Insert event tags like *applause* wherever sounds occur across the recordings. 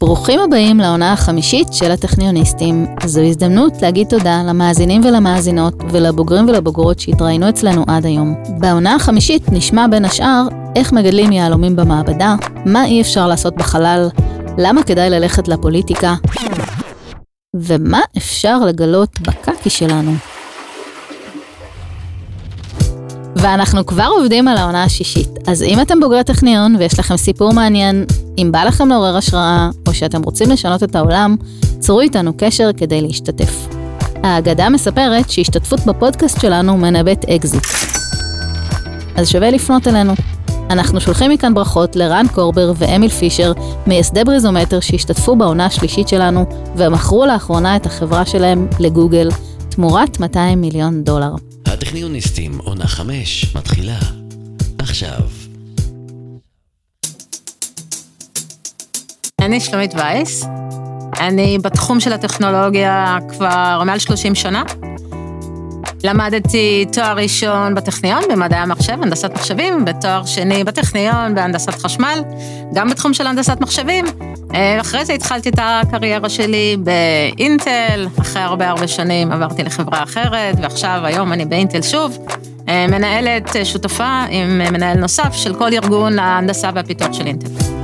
ברוכים הבאים לעונה החמישית של הטכניוניסטים. זו הזדמנות להגיד תודה למאזינים ולמאזינות ולבוגרים ולבוגרות שהתראינו אצלנו עד היום. בעונה החמישית נשמע בין השאר איך מגדלים יהלומים במעבדה, מה אי אפשר לעשות בחלל, למה כדאי ללכת לפוליטיקה, ומה אפשר לגלות בקקי שלנו. ואנחנו כבר עובדים על העונה השישית, אז אם אתם בוגרי טכניון ויש לכם סיפור מעניין, אם בא לכם לעורר השראה, או שאתם רוצים לשנות את העולם, צרו איתנו קשר כדי להשתתף. האגדה מספרת שהשתתפות בפודקאסט שלנו מנבאת אקזיט. אז שווה לפנות אלינו. אנחנו שולחים מכאן ברכות לרן קורבר ואמיל פישר, מייסדי בריזומטר שהשתתפו בעונה השלישית שלנו, ומכרו לאחרונה את החברה שלהם לגוגל, תמורת 200 מיליון דולר. הטכניוניסטים, עונה חמש, מתחילה. עכשיו. אני שלומית וייס, אני בתחום של הטכנולוגיה כבר מעל 30 שנה. למדתי תואר ראשון בטכניון במדעי המחשב, הנדסת מחשבים, ותואר שני בטכניון בהנדסת חשמל, גם בתחום של הנדסת מחשבים. אה, אחרי זה התחלתי את הקריירה שלי באינטל, אחרי הרבה הרבה שנים עברתי לחברה אחרת, ועכשיו, היום אני באינטל שוב. אה, מנהלת שותפה עם מנהל נוסף של כל ארגון ההנדסה והפיתוח של אינטל.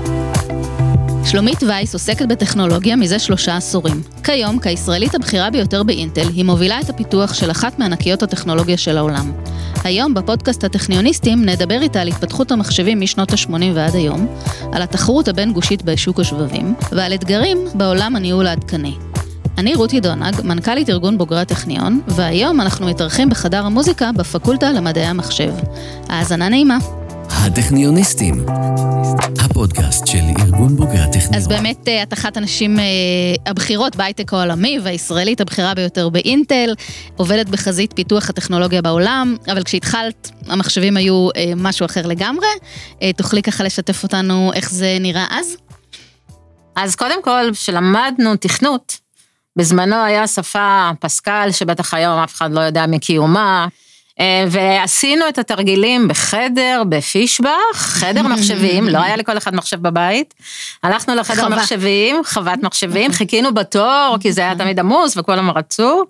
שלומית וייס עוסקת בטכנולוגיה מזה שלושה עשורים. כיום, כישראלית הבכירה ביותר באינטל, היא מובילה את הפיתוח של אחת מענקיות הטכנולוגיה של העולם. היום, בפודקאסט הטכניוניסטים, נדבר איתה על התפתחות המחשבים משנות ה-80 ועד היום, על התחרות הבין-גושית בשוק השבבים, ועל אתגרים בעולם הניהול העדכני. אני רותי דונג, מנכ"לית ארגון בוגרי הטכניון, והיום אנחנו מתארחים בחדר המוזיקה בפקולטה למדעי המחשב. האזנה נעימה. הטכניוניסטים, הפודקאסט של ארגון בוגרי הטכניון. אז באמת אה, את אחת הנשים אה, הבכירות בהייטק העולמי והישראלית הבכירה ביותר באינטל, עובדת בחזית פיתוח הטכנולוגיה בעולם, אבל כשהתחלת המחשבים היו אה, משהו אחר לגמרי. תוכלי ככה לשתף אותנו איך זה נראה אז? אז קודם כל, כשלמדנו תכנות, בזמנו היה שפה פסקל, שבטח היום אף אחד לא יודע מקיומה. אה, ועשינו את התרגילים בחדר, בפישבח, חדר מחשבים, לא היה לכל אחד מחשב בבית. הלכנו לחדר חווה. מחשבים, חוות מחשבים, חיכינו בתור, כי זה היה תמיד עמוס וכולם רצו.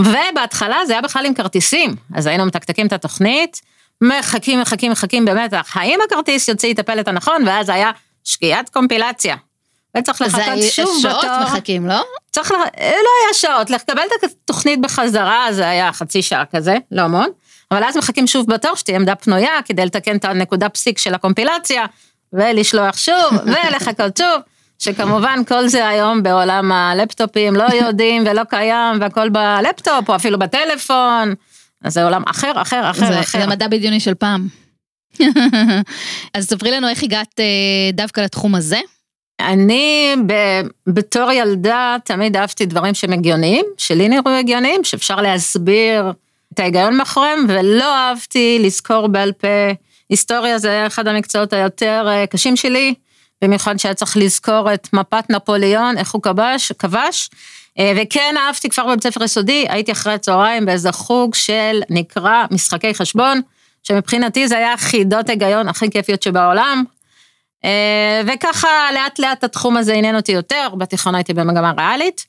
ובהתחלה זה היה בכלל עם כרטיסים, אז היינו מתקתקים את התוכנית, מחכים, מחכים, מחכים במתח, האם הכרטיס יוציא את הפלט הנכון, ואז היה שקיעת קומפילציה. וצריך לחכות שוב בתור. זה שעות מחכים, לא? צריך. לא היה שעות, לקבל את התוכנית בחזרה זה היה חצי שעה כזה, לא המון. אבל אז מחכים שוב בתור שתהיה עמדה פנויה כדי לתקן את הנקודה פסיק של הקומפילציה, ולשלוח שוב, *laughs* ולחכות שוב. שכמובן כל זה היום בעולם הלפטופים לא יודעים ולא קיים והכל בלפטופ או אפילו בטלפון, אז זה עולם אחר, אחר, אחר, זה, אחר. זה מדע בדיוני של פעם. *laughs* אז ספרי לנו איך הגעת אה, דווקא לתחום הזה. אני ב, בתור ילדה תמיד אהבתי דברים שהם הגיוניים, שלי נראו הגיוניים, שאפשר להסביר ההיגיון מאחוריהם, ולא אהבתי לזכור בעל פה. היסטוריה זה היה אחד המקצועות היותר אה, קשים שלי, במיוחד שהיה צריך לזכור את מפת נפוליאון, איך הוא כבש, כבש. אה, וכן אהבתי כבר בבית ספר יסודי, הייתי אחרי הצהריים באיזה חוג של נקרא משחקי חשבון, שמבחינתי זה היה חידות היגיון הכי כיפיות שבעולם. אה, וככה לאט לאט התחום הזה עניין אותי יותר, בתיכון הייתי במגמה ריאלית.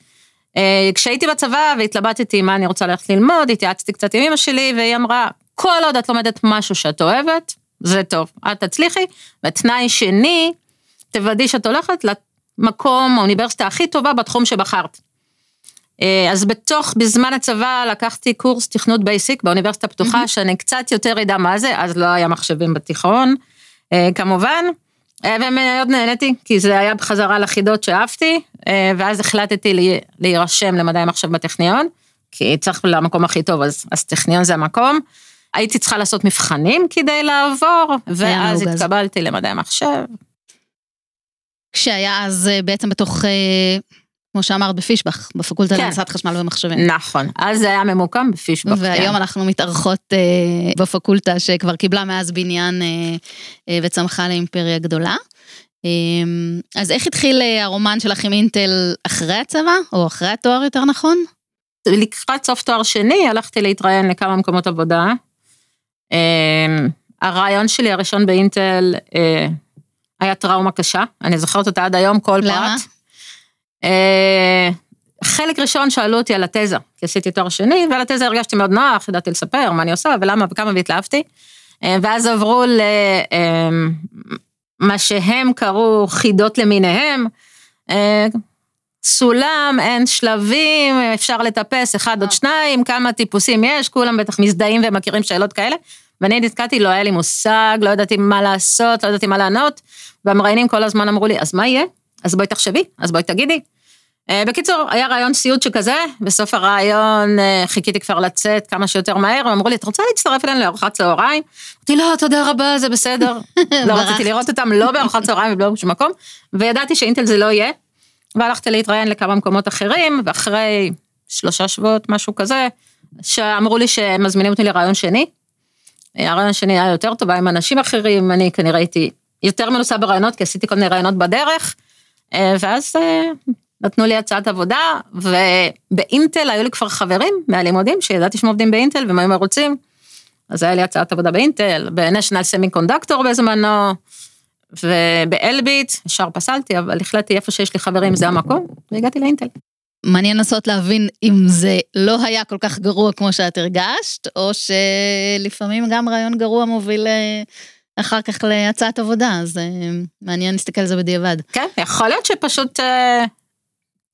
אה, כשהייתי בצבא והתלבטתי מה אני רוצה ללכת ללמוד, התייעצתי קצת עם אמא שלי והיא אמרה, כל עוד את לומדת משהו שאת אוהבת, זה טוב, את תצליחי. ותנאי שני, תוודאי שאת הולכת למקום, האוניברסיטה הכי טובה בתחום שבחרת. אה, אז בתוך, בזמן הצבא לקחתי קורס תכנות בייסיק באוניברסיטה הפתוחה. שאני קצת יותר אדע מה זה, אז לא היה מחשבים בתיכון, כמובן. אה, ומאוד נהניתי, כי זה היה בחזרה לחידות שאהבתי, אה, ואז החלטתי להירשם למדעי מחשב בטכניון, כי צריך למקום הכי טוב, אז, אז טכניון זה המקום. הייתי צריכה לעשות מבחנים כדי לעבור, ואז התקבלתי למדעי מחשב. כשהיה אז אה, בעצם בתוך כמו שאמרת, בפישבח, בפקולטה כן. להנדסת חשמל ומחשבים. נכון, אז זה היה ממוקם בפישבח. והיום כן. אנחנו מתארחות אה, בפקולטה שכבר קיבלה מאז בניין אה, אה, וצמחה לאימפריה גדולה. אה, אז איך התחיל אה, הרומן שלך עם אינטל אחרי הצבא, או אחרי התואר יותר נכון? לקראת סוף תואר שני הלכתי להתראיין לכמה מקומות עבודה. אה, הרעיון שלי הראשון באינטל אה, היה טראומה קשה, אני זוכרת אותה עד היום כל למה? פרט. אה, חלק ראשון שאלו אותי על התזה, כי עשיתי תואר שני, ועל התזה הרגשתי מאוד נוח, ידעתי לספר מה אני עושה ולמה וכמה והתלהבתי. אה, ואז עברו למה שהם קראו חידות למיניהם. סולם, אין שלבים, אפשר לטפס אחד עוד שניים, כמה טיפוסים יש, כולם בטח מזדהים ומכירים שאלות כאלה. ואני נתקעתי, לא היה לי מושג, לא ידעתי מה לעשות, לא ידעתי מה לענות, והמראיינים כל הזמן אמרו לי, אז מה יהיה? אז בואי תחשבי, אז בואי תגידי. אה, בקיצור, היה רעיון סיוט שכזה, בסוף הרעיון אה, חיכיתי כבר לצאת כמה שיותר מהר, אמרו לי, את רוצה להצטרף אלינו לארוחת צהריים? אמרתי, לא, תודה רבה, זה בסדר. *laughs* לא רציתי לראות אותם, לא בארוחת צהריים ולא בשום מקום, וידעתי שאינטל זה לא יהיה. והלכתי להתראיין לכמה מקומות אחרים, ואחרי שלושה שבועות, משהו כזה, שאמרו לי שמזמינים אותי לרעיון שני. הרעיון השני היה יותר טוב, היה עם אנשים אחרים, אני כנראה הייתי יותר מנוסה ברעיונות, כי עשיתי כל מיני רעיונות בדרך, אה, ואז אה, נתנו לי הצעת עבודה, ובאינטל היו לי כבר חברים מהלימודים, שידעתי שהם עובדים באינטל והם היו מרוצים, אז היה לי הצעת עבודה באינטל, בניישנל סמי קונדקטור בזמנו, ובאלביט, ישר פסלתי, אבל החלטתי איפה שיש לי חברים זה המקום, והגעתי לאינטל. מעניין לנסות להבין אם זה לא היה כל כך גרוע כמו שאת הרגשת, או שלפעמים גם רעיון גרוע מוביל אה, אחר כך להצעת עבודה, אז אה, מעניין להסתכל על זה בדיעבד. כן, יכול להיות שפשוט אה,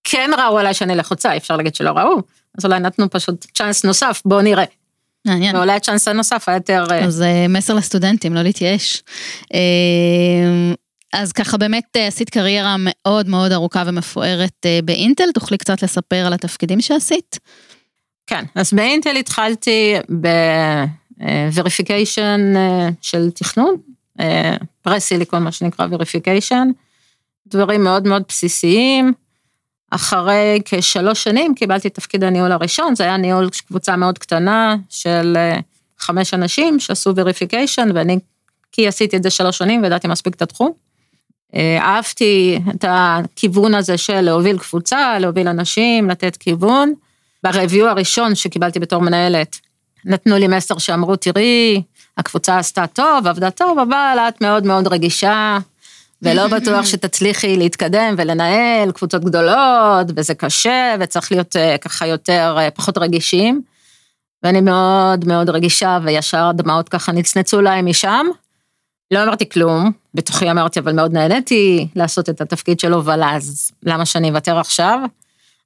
כן ראו עליי שאני לחוצה, אפשר להגיד שלא ראו, אז אולי נתנו פשוט צ'אנס נוסף, בואו נראה. מעניין. ואולי הצ'אנס הנוסף היה יותר... אז מסר לסטודנטים, לא להתייאש. אז ככה באמת אה, עשית קריירה מאוד מאוד ארוכה ומפוארת אה, באינטל, תוכלי קצת לספר על התפקידים שעשית? כן, אז באינטל התחלתי ב-verification אה, של תכנון, פרסיליקון, מה שנקרא verification, דברים מאוד מאוד בסיסיים. אחרי כשלוש שנים קיבלתי תפקיד הניהול הראשון, זה היה ניהול קבוצה מאוד קטנה של חמש אנשים שעשו verification, ואני, כי עשיתי את זה שלוש שנים וידעתי מספיק את התחום. אה, אהבתי את הכיוון הזה של להוביל קבוצה, להוביל אנשים, לתת כיוון. ברביו הראשון שקיבלתי בתור מנהלת, נתנו לי מסר שאמרו, תראי, הקבוצה עשתה טוב, עבדה טוב, אבל את מאוד מאוד רגישה, ולא *laughs* בטוח שתצליחי להתקדם ולנהל קבוצות גדולות, וזה קשה, וצריך להיות אה, ככה יותר, אה, פחות רגישים. ואני מאוד מאוד רגישה, וישר דמעות ככה נצנצו להם משם. לא אמרתי כלום, בתוכי אמרתי, אבל מאוד נהניתי לעשות את התפקיד של הובלה, אז למה שאני אוותר עכשיו?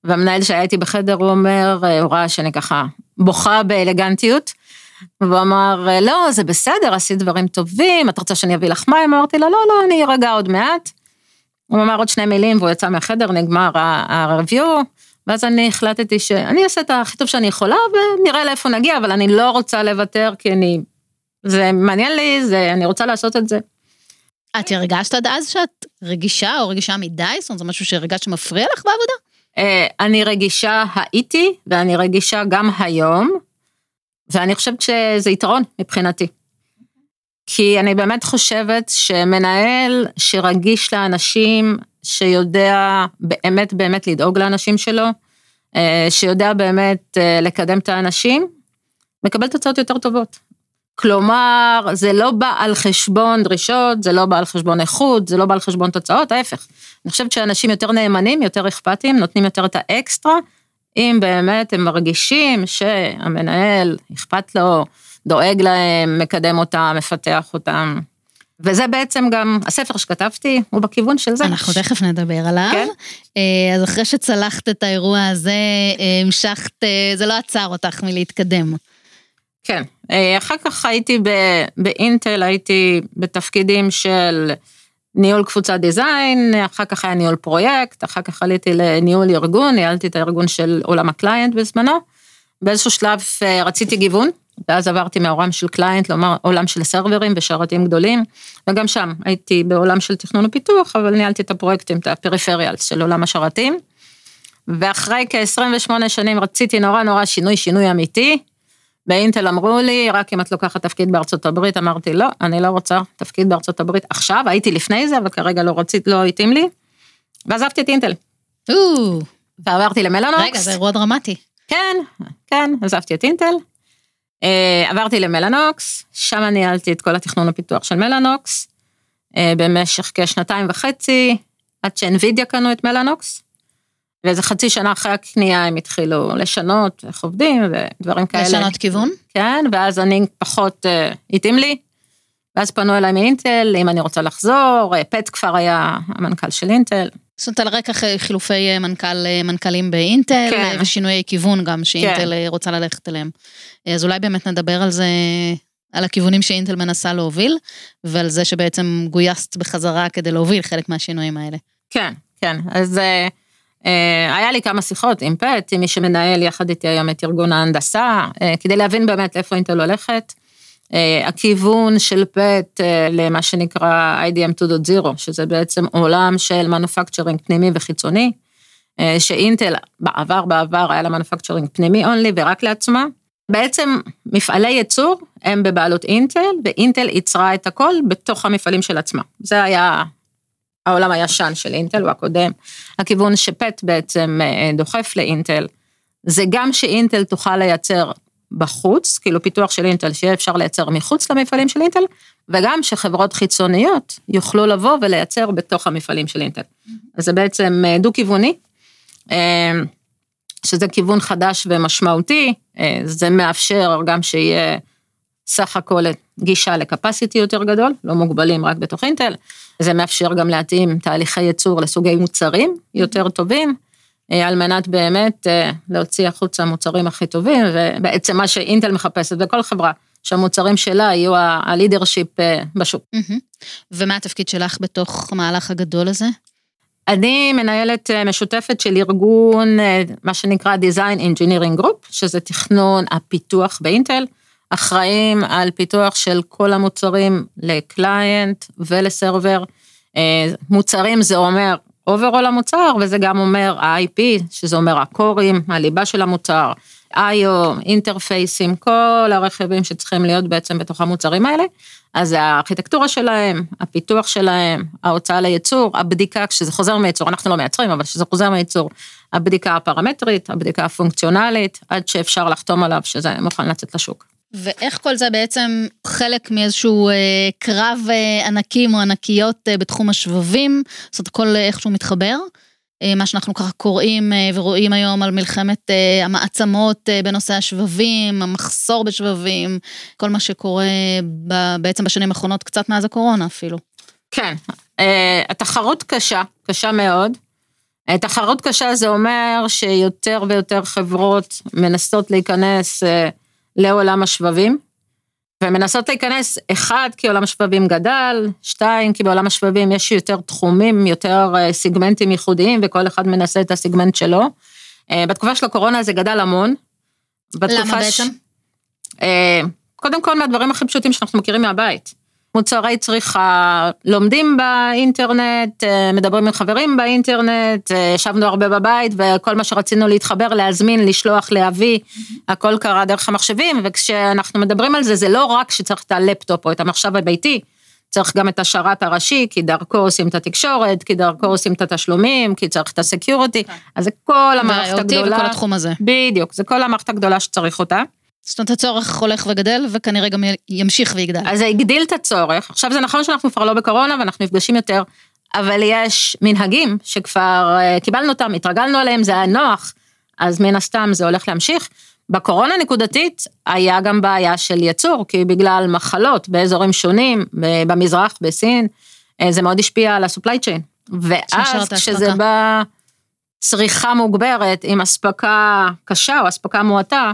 והמנהל שהיה איתי בחדר, הוא אומר, הוא ראה שאני ככה בוכה באלגנטיות, והוא אמר, לא, זה בסדר, עשית דברים טובים, את רוצה שאני אביא לך מים? אמרתי לו, לא, לא, אני ארגע עוד מעט. הוא אמר עוד שני מילים והוא יצא מהחדר, נגמר ה-review, ואז אני החלטתי שאני אעשה את הכי טוב שאני יכולה ונראה לאיפה נגיע, אבל אני לא רוצה לוותר כי אני זה מעניין לי, זה, אני רוצה לעשות את זה. את הרגשת עד אז שאת רגישה או רגישה מדי? זאת אומרת, זה משהו שהרגשת שמפריע לך בעבודה? אה, אני רגישה הייתי, ואני רגישה גם היום, ואני חושבת שזה יתרון מבחינתי. כי אני באמת חושבת שמנהל שרגיש לאנשים, שיודע באמת באמת לדאוג לאנשים שלו, אה, שיודע באמת אה, לקדם את האנשים, מקבל תוצאות יותר טובות. כלומר, זה לא בא על חשבון דרישות, זה לא בא על חשבון איכות, זה לא בא על חשבון תוצאות, ההפך. אני חושבת שאנשים יותר נאמנים, יותר אכפתיים, נותנים יותר את האקסטרה, אם באמת הם מרגישים שהמנהל אכפת לו, דואג להם, מקדם אותם, מפתח אותם. וזה בעצם גם הספר שכתבתי, הוא בכיוון של זה. אנחנו תכף נדבר עליו. כן. אה, אז אחרי שצלחת את האירוע הזה, אה, המשכת, אה, זה לא עצר אותך מלהתקדם. כן, אחר כך הייתי באינטל, הייתי בתפקידים של ניהול קבוצת design, אחר כך היה ניהול פרויקט, אחר כך עליתי לניהול ארגון, ניהלתי את הארגון של עולם ה client בזמנו. באיזשהו שלב אה, רציתי גיוון, ואז עברתי מהעולם של קליינט לעולם של סרברים ושרתים גדולים, וגם שם הייתי בעולם של תכנון ופיתוח, אבל ניהלתי את הפרויקטים, את הפריפריאלס של עולם השרתים. ואחרי כ-28 שנים רציתי נורא נורא שינוי, שינוי אמיתי, באינטל אמרו לי, רק אם את לוקחת תפקיד בארצות הברית, אמרתי, לא, אני לא רוצה תפקיד בארצות הברית עכשיו, הייתי לפני זה, אבל כרגע לא רצית, לא התאים לי, ועזבתי את אינטל. ועברתי למלאנוקס. רגע, זה אירוע דרמטי. כן, כן, עזבתי את אינטל. אה, עברתי למלאנוקס, שם ניהלתי את כל התכנון הפיתוח של מלאנוקס, אה, במשך כשנתיים וחצי, עד שאינווידיה קנו את מלאנוקס. ואיזה חצי שנה אחרי הקנייה הם התחילו לשנות איך עובדים ודברים כאלה. לשנות כיוון? כן, ואז אני פחות uh, התאים לי. ואז פנו אליי מאינטל, אם אני רוצה לחזור, פט כבר היה המנכ"ל של אינטל. זאת אומרת, על רקע חילופי מנכ"ל, מנכ"לים באינטל, כן. ושינויי כיוון גם שאינטל כן. רוצה ללכת אליהם. אז אולי באמת נדבר על זה, על הכיוונים שאינטל מנסה להוביל, ועל זה שבעצם גויסת בחזרה כדי להוביל חלק מהשינויים האלה. כן, כן, אז uh, היה לי כמה שיחות עם פט, עם מי שמנהל יחד איתי היום את ארגון ההנדסה, uh, כדי להבין באמת איפה אינטל הולכת. Uh, הכיוון של פט למה שנקרא IDM 2.0, שזה בעצם עולם של מנופקצ'רינג פנימי וחיצוני, שאינטל בעבר בעבר היה לה מנופקצ'רינג פנימי אונלי ורק לעצמה. בעצם מפעלי ייצור הם בבעלות אינטל, ואינטל ייצרה את הכל בתוך המפעלים של עצמה. זה היה העולם הישן של אינטל, הוא הקודם. הכיוון שפט בעצם דוחף לאינטל, זה גם שאינטל תוכל לייצר בחוץ, כאילו פיתוח של אינטל, שיהיה אפשר לייצר מחוץ למפעלים של אינטל, וגם שחברות חיצוניות יוכלו לבוא ולייצר בתוך המפעלים של אינטל. אז זה בעצם אה, דו-כיווני, אה, שזה כיוון חדש ומשמעותי, אה, זה מאפשר גם שיהיה סך הכל גישה לקפסיטי יותר גדול, לא מוגבלים רק בתוך אינטל, זה מאפשר גם להתאים תהליכי ייצור לסוגי מוצרים יותר טובים. אה, על מנת באמת אה, להוציא החוצה המוצרים הכי טובים, ובעצם מה שאינטל מחפשת בכל חברה, שהמוצרים שלה יהיו הלידרשיפ אה, בשוק. ומה התפקיד שלך בתוך המהלך הגדול הזה? אני מנהלת משותפת של ארגון, מה שנקרא Design Engineering Group, שזה תכנון הפיתוח באינטל, אחראים על פיתוח של כל המוצרים לקליינט ולסרבר. מוצרים זה אומר overall המוצר, וזה גם אומר ה-IP, שזה אומר הקורים, הליבה של המוצר, IO, אינטרפייסים, כל הרכיבים שצריכים להיות בעצם בתוך המוצרים האלה. אז הארכיטקטורה שלהם, הפיתוח שלהם, ההוצאה לייצור, הבדיקה, כשזה חוזר מייצור, אנחנו לא מייצרים, אבל כשזה חוזר מייצור, הבדיקה הפרמטרית, הבדיקה הפונקציונלית, עד שאפשר לחתום עליו שזה מוכן לצאת לשוק. ואיך כל זה בעצם חלק מאיזשהו אה, קרב אה, ענקים או ענקיות אה, בתחום השבבים, זאת אומרת, הכל איכשהו מתחבר. אה, מה שאנחנו ככה קוראים אה, ורואים היום על מלחמת אה, המעצמות אה, בנושא השבבים, המחסור בשבבים, כל מה שקורה ב, בעצם בשנים האחרונות, קצת מאז הקורונה אפילו. כן, אה, התחרות קשה, קשה מאוד. אה, תחרות קשה זה אומר שיותר ויותר חברות מנסות להיכנס אה, לעולם השבבים, ומנסות להיכנס, אחד, כי עולם השבבים גדל, שתיים, כי בעולם השבבים יש יותר תחומים, יותר אה, סיגמנטים ייחודיים, וכל אחד מנסה את הסיגמנט שלו. אה, בתקופה של הקורונה זה גדל המון. למה בעצם? ש... אה, קודם כל מהדברים הכי פשוטים שאנחנו מכירים מהבית. מוצרי צריכה, לומדים באינטרנט, אה, מדברים עם חברים באינטרנט, אה, ישבנו הרבה בבית וכל מה שרצינו להתחבר, להזמין, לשלוח, להביא, הכל קרה דרך המחשבים, וכשאנחנו מדברים על זה, זה לא רק שצריך את הלפטופ או את המחשב הביתי, צריך גם את השרת הראשי, כי דרכו עושים את התקשורת, כי דרכו עושים את התשלומים, כי צריך את ה security, כן. אז זה כל המערכת הגדולה. וכל התחום הזה. בדיוק, זה כל המערכת הגדולה שצריך אותה. זאת אומרת, הצורך הולך וגדל, וכנראה גם ימשיך ויגדל. אז זה הגדיל את הצורך. עכשיו, זה נכון שאנחנו כבר לא בקורונה ואנחנו נפגשים יותר, אבל יש מנהגים שכבר אה, קיבלנו אותם, התרגלנו עליהם, זה היה נוח, אז מן הסתם זה הולך להמשיך. בקורונה נקודתית היה גם בעיה של יצור, כי בגלל מחלות באזורים שונים, במזרח, בסין, אה, זה מאוד השפיע על ה-supply chain. ואז כשזה בא צריכה מוגברת עם אספקה קשה או אספקה מועטה,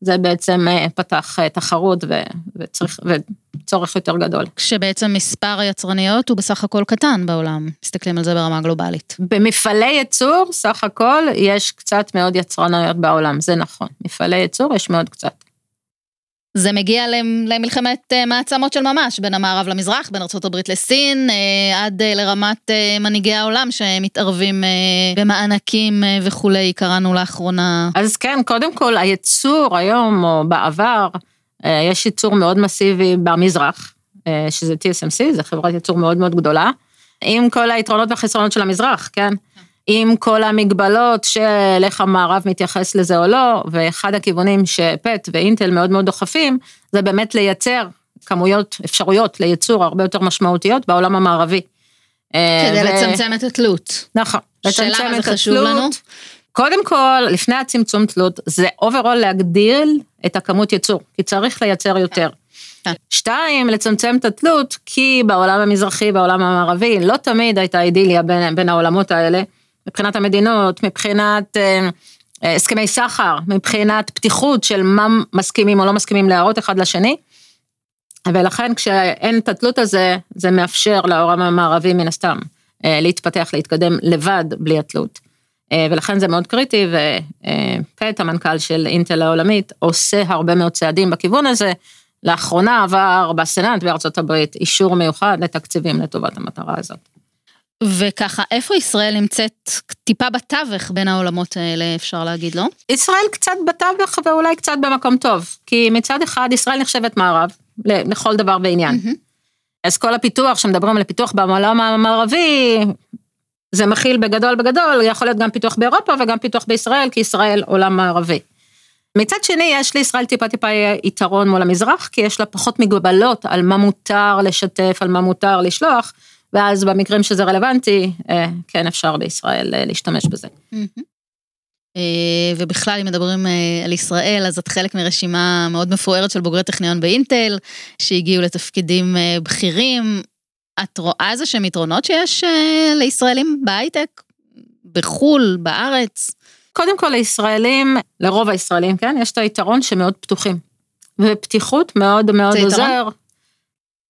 זה בעצם אה, פתח אה, תחרות וצריך, וצורך יותר גדול. כשבעצם מספר היצרניות הוא בסך הכל קטן בעולם, מסתכלים על זה ברמה גלובלית. במפעלי ייצור, סך הכל, יש קצת מאוד יצרניות בעולם, זה נכון. מפעלי ייצור יש מאוד קצת. זה מגיע למלחמת אה, מעצמות של ממש, בין המערב למזרח, בין ארה"ב לסין, אה, עד אה, לרמת מנהיגי העולם שמתערבים במענקים וכולי, קראנו לאחרונה. אז כן, קודם כל, הייצור היום, או בעבר, יש ייצור מאוד מסיבי במזרח, שזה TSMC, זו חברת ייצור מאוד מאוד גדולה, עם כל היתרונות והחסרונות של המזרח, כן? עם כל המגבלות של איך המערב מתייחס לזה או לא, ואחד הכיוונים שפט ואינטל מאוד מאוד דוחפים, זה באמת לייצר כמויות, אפשרויות לייצור הרבה יותר משמעותיות בעולם המערבי. אה, כדי ו... לצמצם את התלות. נכון, שלמה זה חשוב לנו? קודם כל, לפני הצמצום תלות, זה overall להגדיל את הכמות ייצור, כי צריך לייצר יותר. כן. שתיים, לצמצם את התלות, כי בעולם המזרחי, בעולם המערבי, לא תמיד הייתה אידיליה בין, בין העולמות האלה, מבחינת המדינות, מבחינת אה, אה, הסכמי סחר, מבחינת פתיחות של מה מסכימים או לא מסכימים להראות אחד לשני. ולכן כשאין את התלות הזה, זה מאפשר לעולם המערבי מן הסתם אה, להתפתח, להתקדם לבד בלי התלות. ולכן זה מאוד קריטי, ופט, המנכ"ל של אינטל העולמית, עושה הרבה מאוד צעדים בכיוון הזה. לאחרונה עבר בסנאט בארצות הברית אישור מיוחד לתקציבים לטובת המטרה הזאת. וככה, איפה ישראל נמצאת טיפה בתווך בין העולמות האלה, אפשר להגיד, לא? ישראל קצת בתווך ואולי קצת במקום טוב, כי מצד אחד ישראל נחשבת מערב, לכל דבר ועניין. Mm-hmm. אז כל הפיתוח, שמדברים על פיתוח בעולם המערבי, זה מכיל בגדול בגדול, יכול להיות גם פיתוח באירופה וגם פיתוח בישראל, כי ישראל עולם מערבי. מצד שני, יש לישראל טיפה טיפה יתרון מול המזרח, כי יש לה פחות מגבלות על מה מותר לשתף, על מה מותר לשלוח, ואז במקרים שזה רלוונטי, אה, כן אפשר בישראל אה, להשתמש בזה. אה, ובכלל, אם מדברים על ישראל, אז את חלק מרשימה מאוד מפוארת של בוגרי טכניון באינטל, שהגיעו לתפקידים בכירים. את רואה איזה שהם יתרונות שיש לישראלים בהייטק, בחו"ל, בארץ? קודם כל לישראלים, לרוב הישראלים, כן, יש את היתרון שמאוד פתוחים. ופתיחות מאוד מאוד עוזר. יתרון?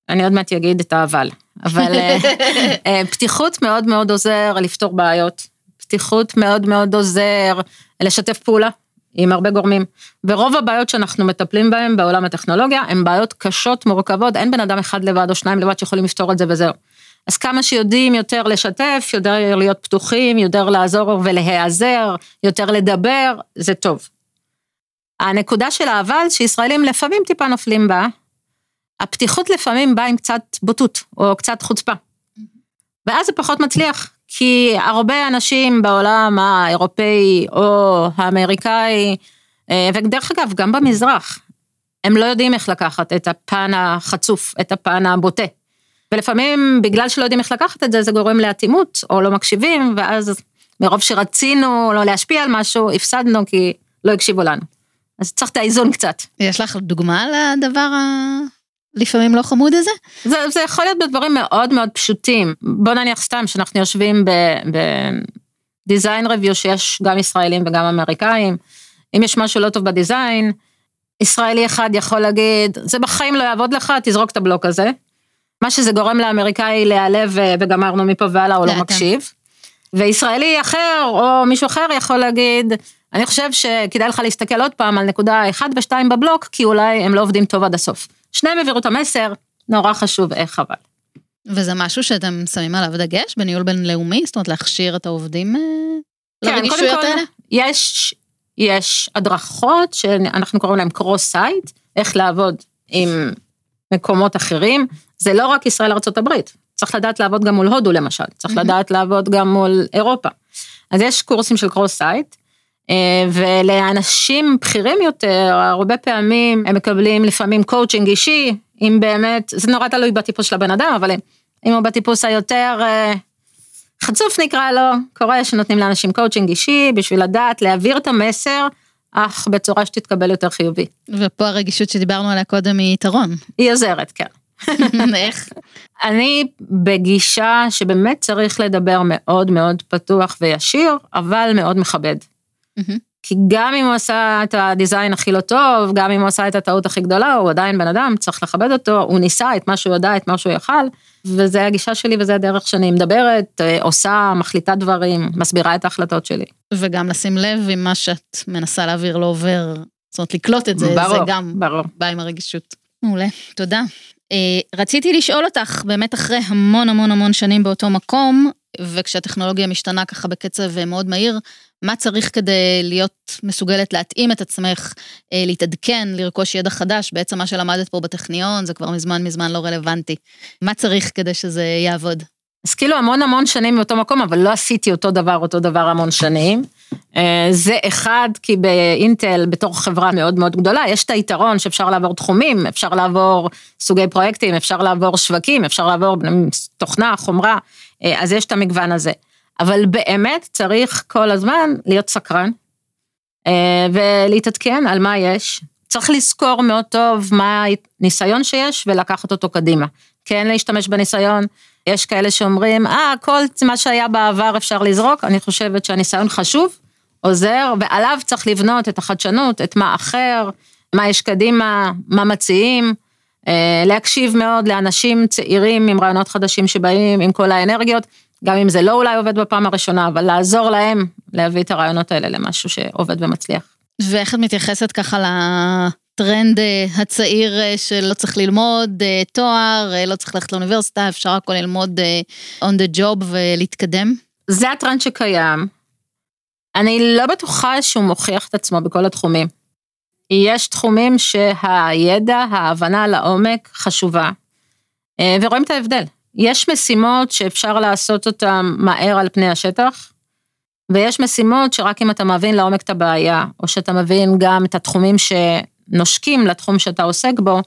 אני עוד מעט אגיד את האבל, אבל אה, *laughs* אה, פתיחות מאוד מאוד עוזר לפתור בעיות. פתיחות מאוד מאוד עוזר לשתף פעולה עם הרבה גורמים. ורוב הבעיות שאנחנו מטפלים בהן בעולם הטכנולוגיה, הן בעיות קשות, מורכבות, אין בן אדם אחד לבד או שניים לבד שיכולים לפתור את זה וזהו. אז כמה שיודעים יותר לשתף, יותר להיות פתוחים, יותר לעזור ולהיעזר, יותר לדבר, זה טוב. הנקודה של האבל, שישראלים לפעמים טיפה נופלים בה, הפתיחות לפעמים באה עם קצת בוטות, או קצת חוצפה. ואז זה פחות מצליח, כי הרבה אנשים בעולם האירופאי או האמריקאי, אה, ודרך אגב, גם במזרח, הם לא יודעים איך לקחת את הפן החצוף, את הפן הבוטה. ולפעמים בגלל שלא יודעים איך לקחת את זה, זה גורם לאטימות, או לא מקשיבים, ואז מרוב שרצינו לא להשפיע על משהו, הפסדנו כי לא הקשיבו לנו. אז צריך את האיזון קצת. יש לך דוגמה לדבר ה... לפעמים לא חמוד הזה? זה, זה יכול להיות בדברים מאוד מאוד פשוטים. בוא נניח סתם שאנחנו יושבים בדיזיין רביו שיש גם ישראלים וגם אמריקאים. אם יש משהו לא טוב בדיזיין, ישראלי אחד יכול להגיד, זה בחיים לא יעבוד לך, תזרוק את הבלוק הזה. מה שזה גורם לאמריקאי להיעלב וגמרנו מפה והלאה, הוא לא מקשיב. וישראלי אחר, או מישהו אחר יכול להגיד, אני חושב שכדאי לך להסתכל עוד פעם על נקודה 1 ו-2 בבלוק, כי אולי הם לא עובדים טוב עד הסוף. שניהם העבירו את המסר, נורא חשוב איך אבל. וזה משהו שאתם שמים עליו דגש בניהול בינלאומי? זאת אומרת, להכשיר את העובדים אה, כן, לרגישויות האלה? יש, יש הדרכות שאנחנו קוראים להם cross-site, איך לעבוד עם מקומות אחרים, זה לא רק ישראל ארה"ב, צריך לדעת לעבוד גם מול הודו למשל, צריך mm-hmm. לדעת לעבוד גם מול אירופה. אז יש קורסים של cross-site, ולאנשים בכירים יותר, הרבה פעמים הם מקבלים לפעמים קואוצ'ינג אישי, אם באמת, זה נורא תלוי בטיפוס של הבן אדם, אבל אם הוא בטיפוס היותר אה, חצוף נקרא לו, קורה שנותנים לאנשים קואוצ'ינג אישי בשביל לדעת להעביר את המסר, אך בצורה שתתקבל יותר חיובי. ופה הרגישות שדיברנו עליה קודם היא יתרון. היא עוזרת, כן. *laughs* איך? אני בגישה שבאמת צריך לדבר מאוד מאוד פתוח וישיר, אבל מאוד מכבד. כי גם אם הוא עשה את ה design הכי לא טוב, גם אם הוא עשה את הטעות הכי גדולה, הוא עדיין בן אדם, צריך לכבד אותו, הוא ניסה את מה שהוא ידע, את מה שהוא יכל, וזה הגישה שלי וזה הדרך שאני מדברת, אה, עושה, מחליטה דברים, מסבירה את ההחלטות שלי. וגם לשים לב אם מה שאת מנסה להעביר לא עובר, זאת אומרת לקלוט את זה, ברור, זה גם ברור. בא עם הרגישות. מעולה, תודה. אה, רציתי לשאול אותך, באמת אחרי המון המון המון שנים באותו מקום, וכשהטכנולוגיה משתנה ככה בקצב מאוד מהיר, מה צריך כדי להיות מסוגלת להתאים את עצמך, אה, להתעדכן, לרכוש ידע חדש, בעצם מה שלמדת פה בטכניון זה כבר מזמן מזמן לא רלוונטי. מה צריך כדי שזה יעבוד? אז כאילו המון המון שנים מאותו מקום, אבל לא עשיתי אותו דבר, אותו דבר המון שנים. אה, זה אחד, כי באינטל, בתור חברה מאוד מאוד גדולה, יש את היתרון שאפשר לעבור תחומים, אפשר לעבור סוגי פרויקטים, אפשר לעבור שווקים, אפשר לעבור תוכנה, חומרה, אה, אז יש את המגוון הזה. אבל באמת צריך כל הזמן להיות סקרן אה, ולהתעדכן על מה יש. צריך לזכור מאוד טוב מה הניסיון שיש ולקחת אותו קדימה. כן להשתמש בניסיון, יש כאלה שאומרים, אה, כל מה שהיה בעבר אפשר לזרוק, אני חושבת שהניסיון חשוב, עוזר, ועליו צריך לבנות את החדשנות, את מה אחר, מה יש קדימה, מה מציעים, אה, להקשיב מאוד לאנשים צעירים עם רעיונות חדשים שבאים, עם כל האנרגיות, גם אם זה לא אולי עובד בפעם הראשונה, אבל לעזור להם להביא את הרעיונות האלה למשהו שעובד ומצליח. ואיך את מתייחסת ככה לטרנד אה, הצעיר אה, שלא צריך ללמוד תואר, לא צריך ללכת לאוניברסיטה, אפשר הכל ללמוד on the job ולהתקדם? זה הטרנד שקיים. אני לא בטוחה שהוא מוכיח את עצמו בכל התחומים. יש תחומים שהידע, ההבנה לעומק חשובה, אה, ורואים את ההבדל. יש משימות שאפשר לעשות אותן מהר על פני השטח, ויש משימות שרק אם אתה מבין לעומק את הבעיה, או שאתה מבין גם את התחומים שנושקים לתחום שאתה עוסק בו,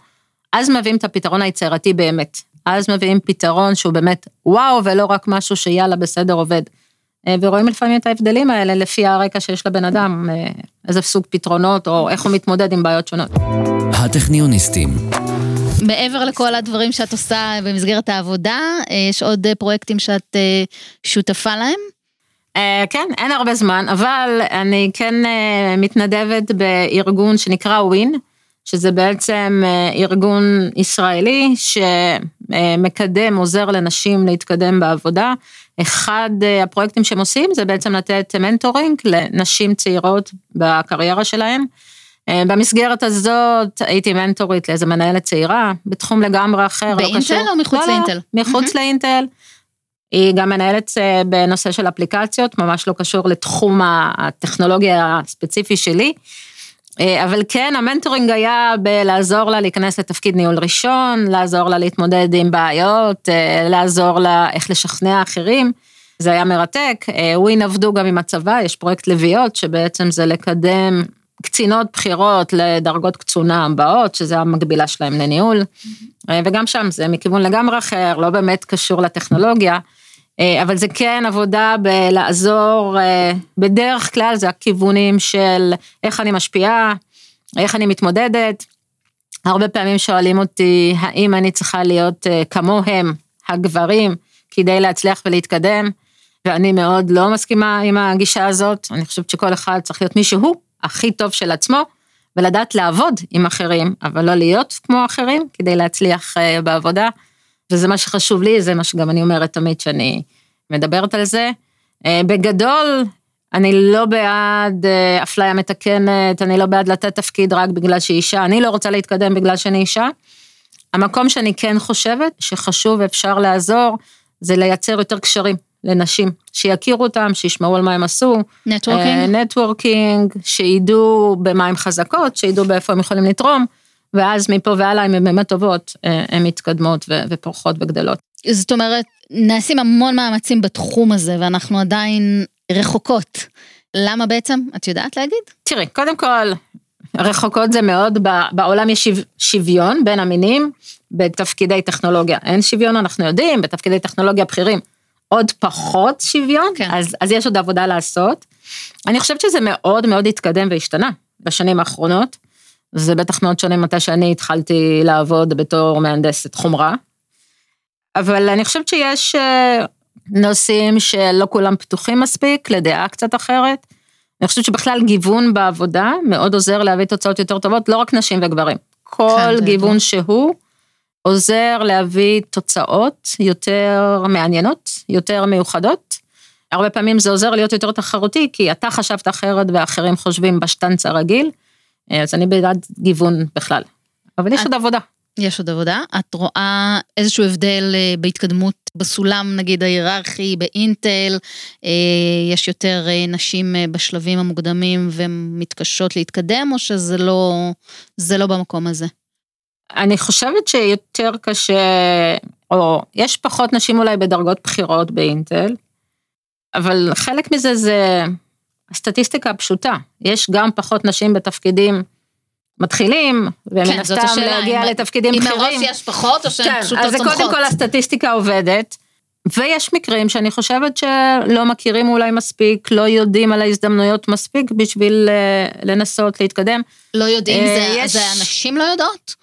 אז מביאים את הפתרון היצירתי באמת. אז מביאים פתרון שהוא באמת וואו, ולא רק משהו שיאללה בסדר עובד. אה, ורואים לפעמים את ההבדלים האלה לפי הרקע שיש לבן אדם, אה, איזה סוג פתרונות או איך הוא מתמודד עם בעיות שונות. הטכניוניסטים. מעבר לכל הדברים שאת עושה במסגרת העבודה, אה, יש עוד פרויקטים שאת שותפה להם? כן, אין הרבה זמן, אבל אני כן מתנדבת בארגון שנקרא ווין, שזה בעצם ארגון ישראלי שמקדם, עוזר לנשים להתקדם בעבודה. אחד אה, הפרויקטים שהם עושים זה בעצם לתת מנטורינג לנשים צעירות בקריירה שלהן. אה, במסגרת הזאת הייתי מנטורית לאיזה מנהלת צעירה, בתחום לגמרי אחר, לא באינטל לא או מחוץ לא, לאינטל? לא, מחוץ. לאינטל. היא גם מנהלת אה, בנושא של אפליקציות, ממש לא קשור לתחום הטכנולוגיה הספציפי שלי. אבל כן, המנטורינג היה בלעזור לה להיכנס לתפקיד ניהול ראשון, לעזור לה להתמודד עם בעיות, לעזור לה איך לשכנע אחרים. זה היה מרתק. ווין עבדו גם עם הצבא, יש פרויקט לביאות, שבעצם זה לקדם קצינות בכירות לדרגות קצונה הבאות, שזה המקבילה שלהם לניהול. וגם שם זה מכיוון לגמרי אחר, לא באמת קשור לטכנולוגיה. אבל זה כן עבודה בלעזור, בדרך כלל זה הכיוונים של איך אני משפיעה, איך אני מתמודדת. הרבה פעמים שואלים אותי, האם אני צריכה להיות כמוהם, הגברים, כדי להצליח ולהתקדם, ואני מאוד לא מסכימה עם הגישה הזאת, אני חושבת שכל אחד צריך להיות מי שהוא, הכי טוב של עצמו, ולדעת לעבוד עם אחרים, אבל לא להיות כמו אחרים, כדי להצליח בעבודה. וזה מה שחשוב לי, זה מה שגם אני אומרת תמיד שאני מדברת על זה. אה, בגדול, אני לא בעד אה, אפליה מתקנת, אני לא בעד לתת תפקיד רק בגלל שהיא אישה, אני לא רוצה להתקדם בגלל שאני אישה. המקום שאני כן חושבת שחשוב ואפשר לעזור, זה לייצר יותר קשרים לנשים, שיכירו אותם, שישמעו על מה הם עשו. נטוורקינג. נטוורקינג, שידעו במה הם חזקות, שידעו באיפה הם יכולים לתרום. ואז מפה והלאה, אם הן באמת טובות, אה, הן מתקדמות ופורחות וגדלות. זאת אומרת, נעשים המון מאמצים בתחום הזה, ואנחנו עדיין רחוקות. למה בעצם? את יודעת להגיד? תראי, קודם כל, רחוקות זה מאוד, בעולם יש שוויון בין המינים בתפקידי טכנולוגיה. אין שוויון, אנחנו יודעים, בתפקידי טכנולוגיה בכירים עוד פחות שוויון, כן. אז, אז יש עוד עבודה לעשות. אני חושבת שזה מאוד מאוד התקדם והשתנה בשנים האחרונות. זה בטח מאוד שונה מתי שאני התחלתי לעבוד בתור מהנדסת חומרה. אבל אני חושבת שיש אה, נושאים שלא כולם פתוחים מספיק לדעה קצת אחרת. אני חושבת שבכלל גיוון בעבודה מאוד עוזר להביא תוצאות יותר טובות, לא רק נשים וגברים. כל כן, גיוון שהוא עוזר להביא תוצאות יותר מעניינות, יותר מיוחדות. הרבה פעמים זה עוזר להיות יותר תחרותי, כי אתה חשבת אחרת ואחרים חושבים בשטנץ הרגיל. אה, אז אני בעד גיוון בכלל. אבל יש עוד עבודה. יש עוד עבודה. את רואה איזשהו הבדל אה, בהתקדמות בסולם, נגיד ההיררכי, באינטל, אה, יש יותר נשים בשלבים המוקדמים ומתקשות להתקדם, או שזה לא, לא במקום הזה? אני חושבת שיותר קשה, או יש פחות נשים אולי בדרגות בכירות באינטל, אבל חלק מזה זה הסטטיסטיקה הפשוטה, יש גם פחות נשים בתפקידים מתחילים, ומן כן, הסתם להגיע אם, לתפקידים אם בכירים. אם מראש יש פחות או שהן כן, פשוט לא צומחות. אז קודם כל הסטטיסטיקה עובדת, ויש מקרים שאני חושבת שלא מכירים אולי מספיק, לא יודעים על ההזדמנויות מספיק בשביל אה, לנסות להתקדם. לא יודעים, אה, זה, יש- זה אנשים לא יודעות?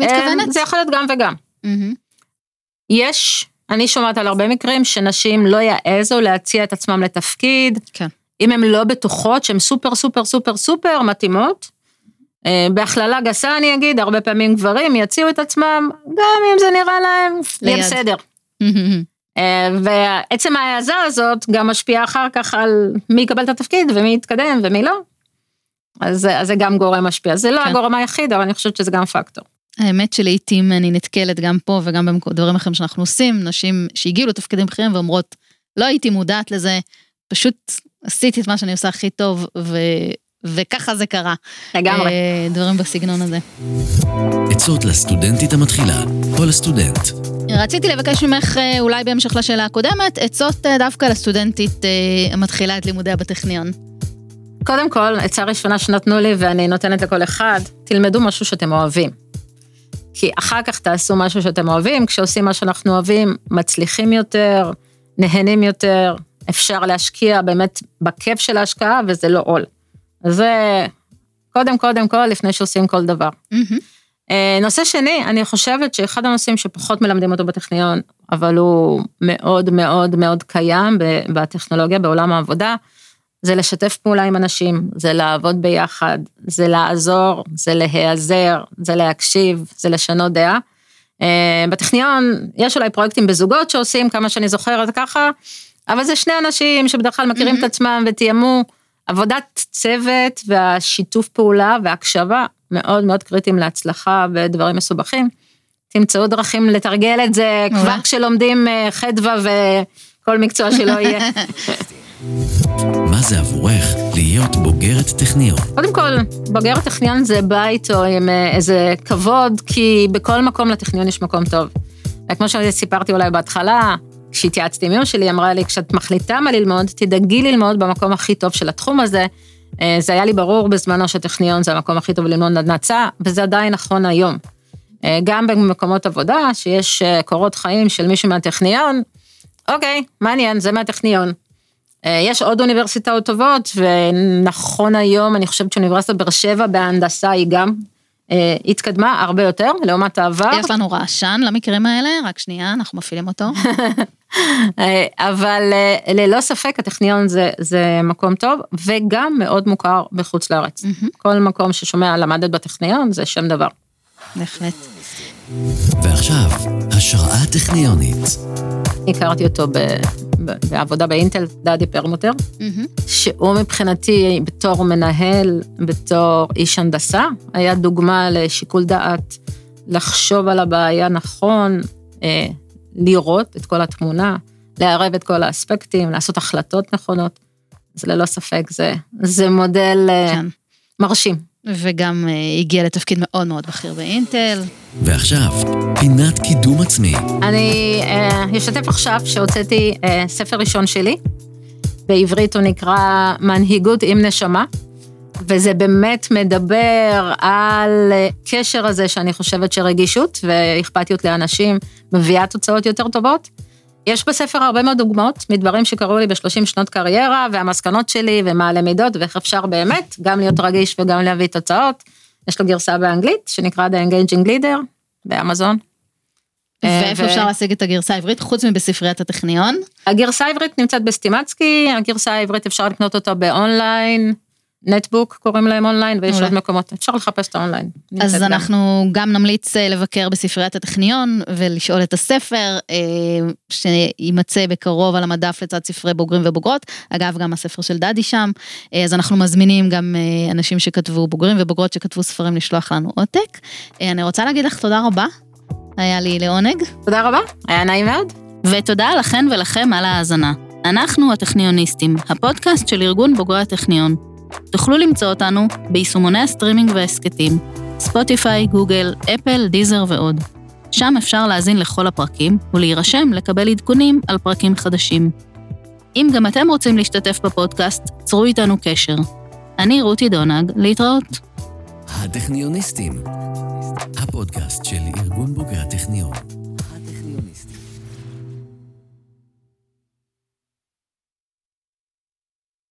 את מתכוונת? זה יכול להיות גם וגם. יש, אני שומעת על הרבה מקרים שנשים לא יעזו להציע את עצמם לתפקיד, כן. אם הן לא בטוחות שהן סופר סופר סופר סופר מתאימות. אה, בהכללה גסה אני אגיד, הרבה פעמים גברים יציעו את עצמם, גם אם זה נראה להם, יהיה. בסדר. אה, ועצם ההעזה הזאת גם משפיעה אחר כך על מי יקבל את התפקיד ומי יתקדם ומי לא. אז, אז זה גם גורם משפיע. זה לא כן. הגורם היחיד, אבל אני חושבת שזה גם פקטור. האמת שלעיתים אני נתקלת גם פה וגם בדברים אחרים שאנחנו עושים, נשים שהגיעו לתפקידים בכירים ואומרות, לא הייתי מודעת לזה, פשוט עשיתי את מה שאני עושה הכי טוב, ו... וככה זה קרה. לגמרי. אה, דברים בסגנון הזה. עצות לסטודנטית המתחילה או לסטודנט. רציתי לבקש ממך, אה, אולי בהמשך לשאלה הקודמת, עצות אה, דווקא לסטודנטית המתחילה את לימודיה בטכניון. קודם כל, עצה ראשונה שנתנו לי ואני נותנת לכל אחד, תלמדו משהו שאתם אוהבים. כי אחר כך תעשו משהו שאתם אוהבים, כשעושים מה שאנחנו אוהבים, מצליחים יותר, נהנים יותר, אפשר להשקיע באמת בכיף של ההשקעה וזה לא עול. זה קודם קודם כל לפני שעושים כל דבר. אה, נושא שני, אני חושבת שאחד הנושאים שפחות מלמדים אותו בטכניון, אבל הוא מאוד מאוד מאוד קיים בטכנולוגיה, בעולם העבודה, זה לשתף פעולה עם אנשים, זה לעבוד ביחד, זה לעזור, זה להיעזר, זה להקשיב, זה לשנות דעה. אה, בטכניון יש אולי פרויקטים בזוגות שעושים, כמה שאני זוכרת ככה, אבל זה שני אנשים שבדרך כלל מכירים את עצמם ותיאמו. עבודת צוות והשיתוף פעולה והקשבה מאוד מאוד קריטיים להצלחה בדברים מסובכים. תמצאו דרכים לתרגל את זה כבר. כשלומדים אה, חדווה וכל מקצוע שלא יהיה. *laughs* מה זה עבורך להיות בוגרת טכניון? קודם כל, בוגר הטכניון זה בא איתו עם אה, איזה כבוד, כי בכל מקום לטכניון יש מקום טוב. וכמו שסיפרתי אולי בהתחלה, כשהתייעצתי עם אמא שלי, היא אמרה לי, כשאת מחליטה מה ללמוד, תדאגי ללמוד במקום הכי טוב של התחום הזה. אה, זה היה לי ברור בזמנו שטכניון זה המקום הכי טוב ללמוד נדנצה, וזה עדיין נכון היום. אה, גם במקומות עבודה, שיש קורות חיים של מישהו מהטכניון, אוקיי, מעניין, זה מהטכניון. אה, יש עוד אוניברסיטאות טובות, ונכון היום, אני חושבת שאוניברסיטת באר שבע בהנדסה היא גם אה, התקדמה הרבה יותר לעומת העבר. יש לנו רעשן למקרים האלה, רק שנייה, אנחנו מפעילים אותו. *laughs* אה, אבל ללא ספק הטכניון זה, זה מקום טוב, וגם מאוד מוכר בחוץ לארץ. כל מקום ששומע למדת בטכניון זה שם דבר. בהחלט. ועכשיו, השראה טכניונית. הכרתי אותו ב, בעבודה באינטל, דדי פרמוטר, מהמם. שהוא מבחינתי בתור מנהל, בתור איש הנדסה, היה דוגמה לשיקול דעת, לחשוב על הבעיה נכון, אה, לראות את כל התמונה, לערב את כל האספקטים, לעשות החלטות נכונות. אז ללא ספק זה, זה מודל אה, כן. מרשים. וגם אה, הגיע לתפקיד מאוד מאוד בכיר באינטל. ועכשיו, פינת קידום עצמי. אני אה, אשתף עכשיו שהוצאתי אה, ספר ראשון שלי, בעברית הוא נקרא מנהיגות עם נשמה, וזה באמת מדבר על קשר הזה שאני חושבת שרגישות ואכפתיות לאנשים מביאה תוצאות יותר טובות. יש בספר הרבה מאוד דוגמאות מדברים שקרו לי ב-30 שנות קריירה, והמסקנות שלי ומה הלמידות, ואיך אפשר באמת גם להיות רגיש וגם להביא תוצאות. יש לו גרסה באנגלית שנקרא The Engaging Leader באמזון. אה, ואיפה ו- אפשר להשיג את הגרסה העברית, חוץ מבספריית הטכניון? הגרסה העברית נמצאת בסטימצקי, הגרסה העברית אפשר לקנות אותה באונליין, נטבוק קוראים להם אונליין, ויש מעולה. עוד מקומות, אפשר לחפש את האונליין. אז. אנחנו גם נמליץ אה, לבקר בספריית הטכניון ולשאול את הספר אה, שיימצא בקרוב על המדף לצד ספרי בוגרים ובוגרות. אגב, גם הספר של דדי שם. אה, אז אנחנו מזמינים גם אה, אנשים שכתבו, בוגרים ובוגרות שכתבו ספרים לשלוח לנו עותק. אה, אני רוצה להגיד לך תודה רבה. היה לי לעונג. תודה רבה, היה נעים מאוד. ותודה לכן ולכם על ההאזנה. אנחנו הטכניוניסטים, הפודקאסט של ארגון בוגרי הטכניון. תוכלו למצוא אותנו ביישומוני הסטרימינג וההסכתים, ספוטיפיי, גוגל, אפל, דיזר ועוד. שם אפשר להאזין לכל הפרקים ולהירשם לקבל עדכונים על פרקים חדשים. אם גם אתם רוצים להשתתף בפודקאסט, צרו איתנו קשר. אני רותי דונג, להתראות. הטכניוניסטים. הפודקאסט של ארגון בוגרי הטכניון.